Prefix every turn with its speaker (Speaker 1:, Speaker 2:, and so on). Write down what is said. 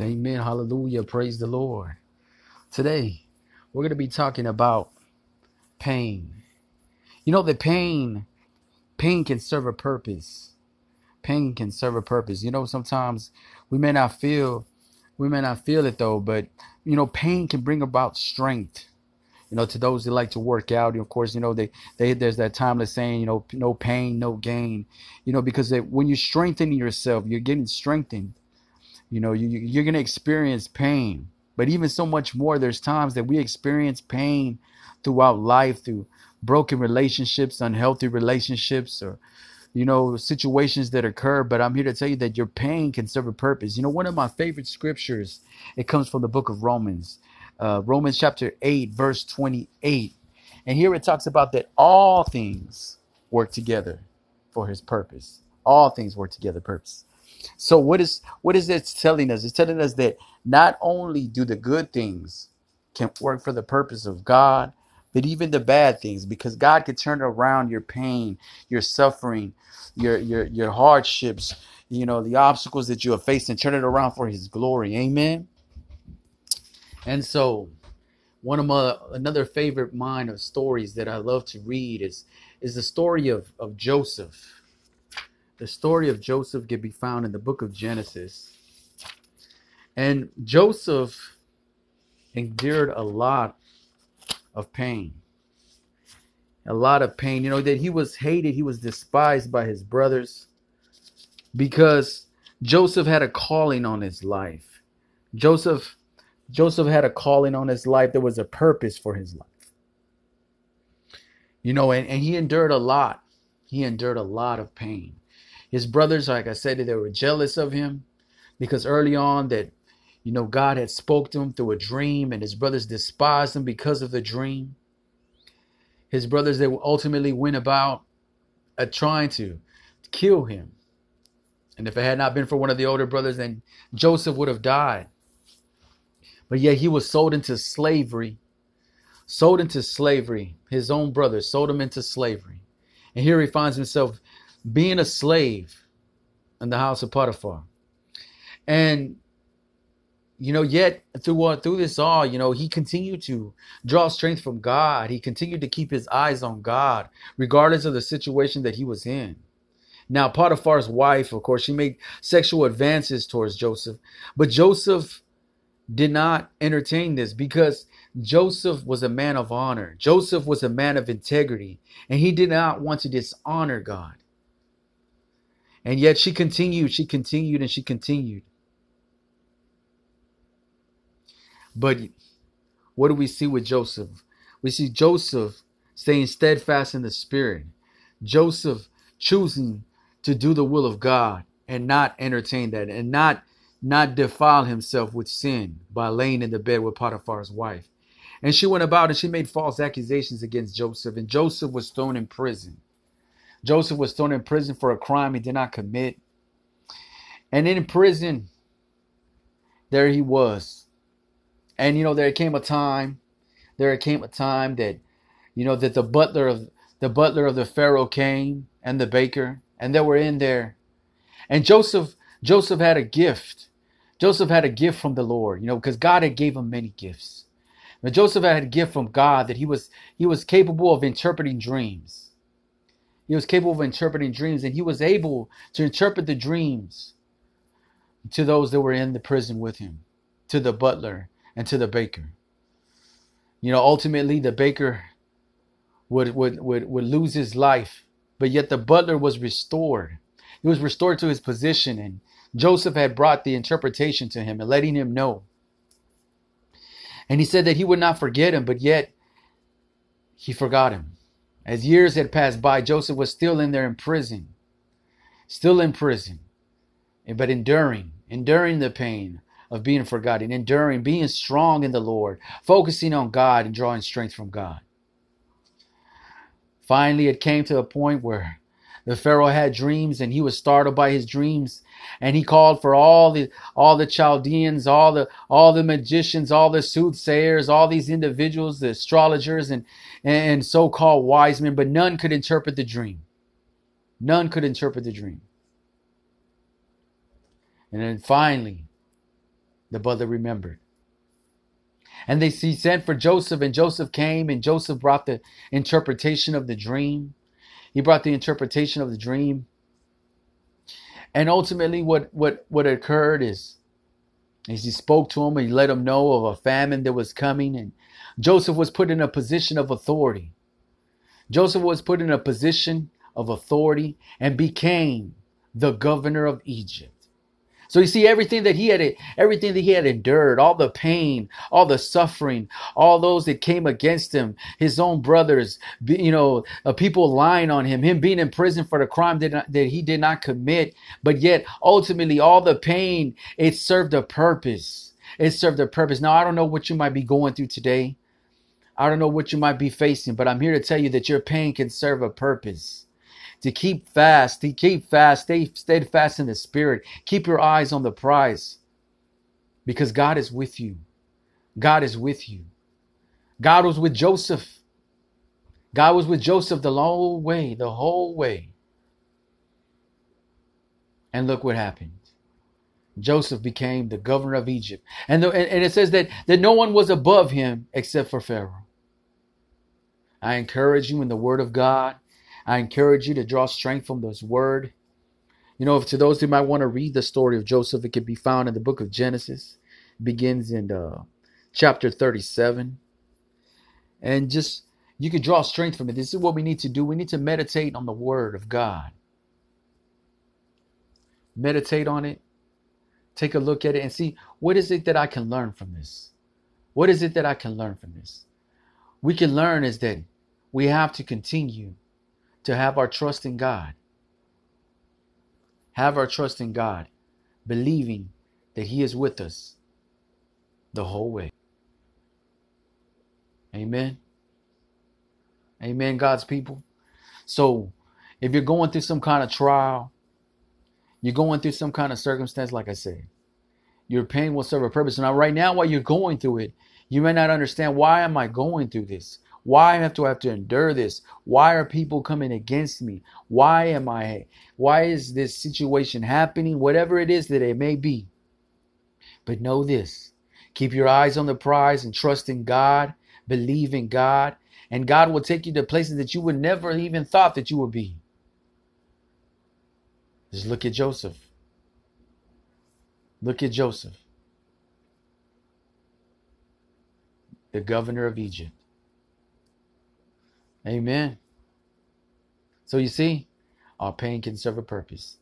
Speaker 1: Amen. Hallelujah. Praise the Lord. Today, we're going to be talking about pain. You know, the pain, pain can serve a purpose. Pain can serve a purpose. You know, sometimes we may not feel, we may not feel it though, but you know, pain can bring about strength. You know, to those that like to work out, of course, you know, they, they there's that timeless saying, you know, no pain, no gain. You know, because when you're strengthening yourself, you're getting strengthened you know, you, you're going to experience pain. But even so much more, there's times that we experience pain throughout life through broken relationships, unhealthy relationships, or, you know, situations that occur. But I'm here to tell you that your pain can serve a purpose. You know, one of my favorite scriptures, it comes from the book of Romans, uh, Romans chapter 8, verse 28. And here it talks about that all things work together for his purpose. All things work together purpose. So what is what is it telling us? It's telling us that not only do the good things can work for the purpose of God, but even the bad things, because God can turn around your pain, your suffering, your your your hardships, you know, the obstacles that you are facing, turn it around for his glory. Amen. And so one of my another favorite mine of stories that I love to read is is the story of, of Joseph the story of Joseph can be found in the book of Genesis. And Joseph endured a lot of pain. A lot of pain. You know, that he was hated, he was despised by his brothers because Joseph had a calling on his life. Joseph Joseph had a calling on his life. There was a purpose for his life. You know, and, and he endured a lot. He endured a lot of pain. His brothers, like I said, they were jealous of him because early on that, you know, God had spoke to him through a dream and his brothers despised him because of the dream. His brothers, they ultimately went about uh, trying to kill him. And if it had not been for one of the older brothers, then Joseph would have died. But yet he was sold into slavery. Sold into slavery. His own brothers sold him into slavery. And here he finds himself being a slave in the house of Potiphar. And you know, yet through uh, through this all, you know, he continued to draw strength from God. He continued to keep his eyes on God, regardless of the situation that he was in. Now, Potiphar's wife, of course, she made sexual advances towards Joseph, but Joseph did not entertain this because Joseph was a man of honor. Joseph was a man of integrity, and he did not want to dishonor God. And yet she continued, she continued, and she continued. But what do we see with Joseph? We see Joseph staying steadfast in the spirit. Joseph choosing to do the will of God and not entertain that and not not defile himself with sin by laying in the bed with Potiphar's wife. And she went about and she made false accusations against Joseph, and Joseph was thrown in prison. Joseph was thrown in prison for a crime he did not commit. And in prison, there he was. And you know, there came a time, there came a time that, you know, that the butler of the butler of the Pharaoh came and the baker, and they were in there. And Joseph, Joseph had a gift. Joseph had a gift from the Lord, you know, because God had gave him many gifts. But Joseph had a gift from God that he was he was capable of interpreting dreams. He was capable of interpreting dreams, and he was able to interpret the dreams to those that were in the prison with him, to the butler and to the baker. You know, ultimately the baker would would would, would lose his life, but yet the butler was restored. He was restored to his position, and Joseph had brought the interpretation to him and letting him know. And he said that he would not forget him, but yet he forgot him. As years had passed by, Joseph was still in there in prison, still in prison, but enduring, enduring the pain of being forgotten, enduring, being strong in the Lord, focusing on God and drawing strength from God. Finally, it came to a point where the Pharaoh had dreams and he was startled by his dreams and he called for all the all the Chaldeans, all the all the magicians, all the soothsayers, all these individuals, the astrologers and and so-called wise men, but none could interpret the dream. None could interpret the dream. And then finally, The brother remembered. And they he sent for Joseph, and Joseph came, and Joseph brought the interpretation of the dream. He brought the interpretation of the dream. And ultimately, what what what occurred is, is he spoke to him, and he let him know of a famine that was coming, and Joseph was put in a position of authority. Joseph was put in a position of authority and became the governor of Egypt. So you see everything that he had, everything that he had endured, all the pain, all the suffering, all those that came against him, his own brothers, you know, uh, people lying on him, him being in prison for the crime that, that he did not commit. But yet ultimately all the pain, it served a purpose. It served a purpose. Now I don't know what you might be going through today. I don't know what you might be facing, but I'm here to tell you that your pain can serve a purpose to keep fast, to keep fast, stay steadfast in the spirit. Keep your eyes on the prize because God is with you. God is with you. God was with Joseph. God was with Joseph the long way, the whole way. And look what happened. Joseph became the governor of Egypt. And, the, and it says that, that no one was above him except for Pharaoh. I encourage you in the word of God I encourage you to draw strength from this word. You know, to those who might want to read the story of Joseph, it can be found in the book of Genesis. It begins in uh, chapter 37. And just you can draw strength from it. This is what we need to do. We need to meditate on the word of God. Meditate on it. Take a look at it and see what is it that I can learn from this? What is it that I can learn from this? We can learn is that we have to continue to have our trust in God. Have our trust in God, believing that He is with us the whole way. Amen. Amen, God's people. So, if you're going through some kind of trial, you're going through some kind of circumstance, like I said, your pain will serve a purpose. Now, right now, while you're going through it, you may not understand why am I going through this? Why have to I have to endure this? Why are people coming against me? Why am I why is this situation happening? Whatever it is that it may be. But know this. Keep your eyes on the prize and trust in God, believe in God, and God will take you to places that you would never even thought that you would be. Just look at Joseph. Look at Joseph, the governor of Egypt. Amen. So you see, our pain can serve a purpose.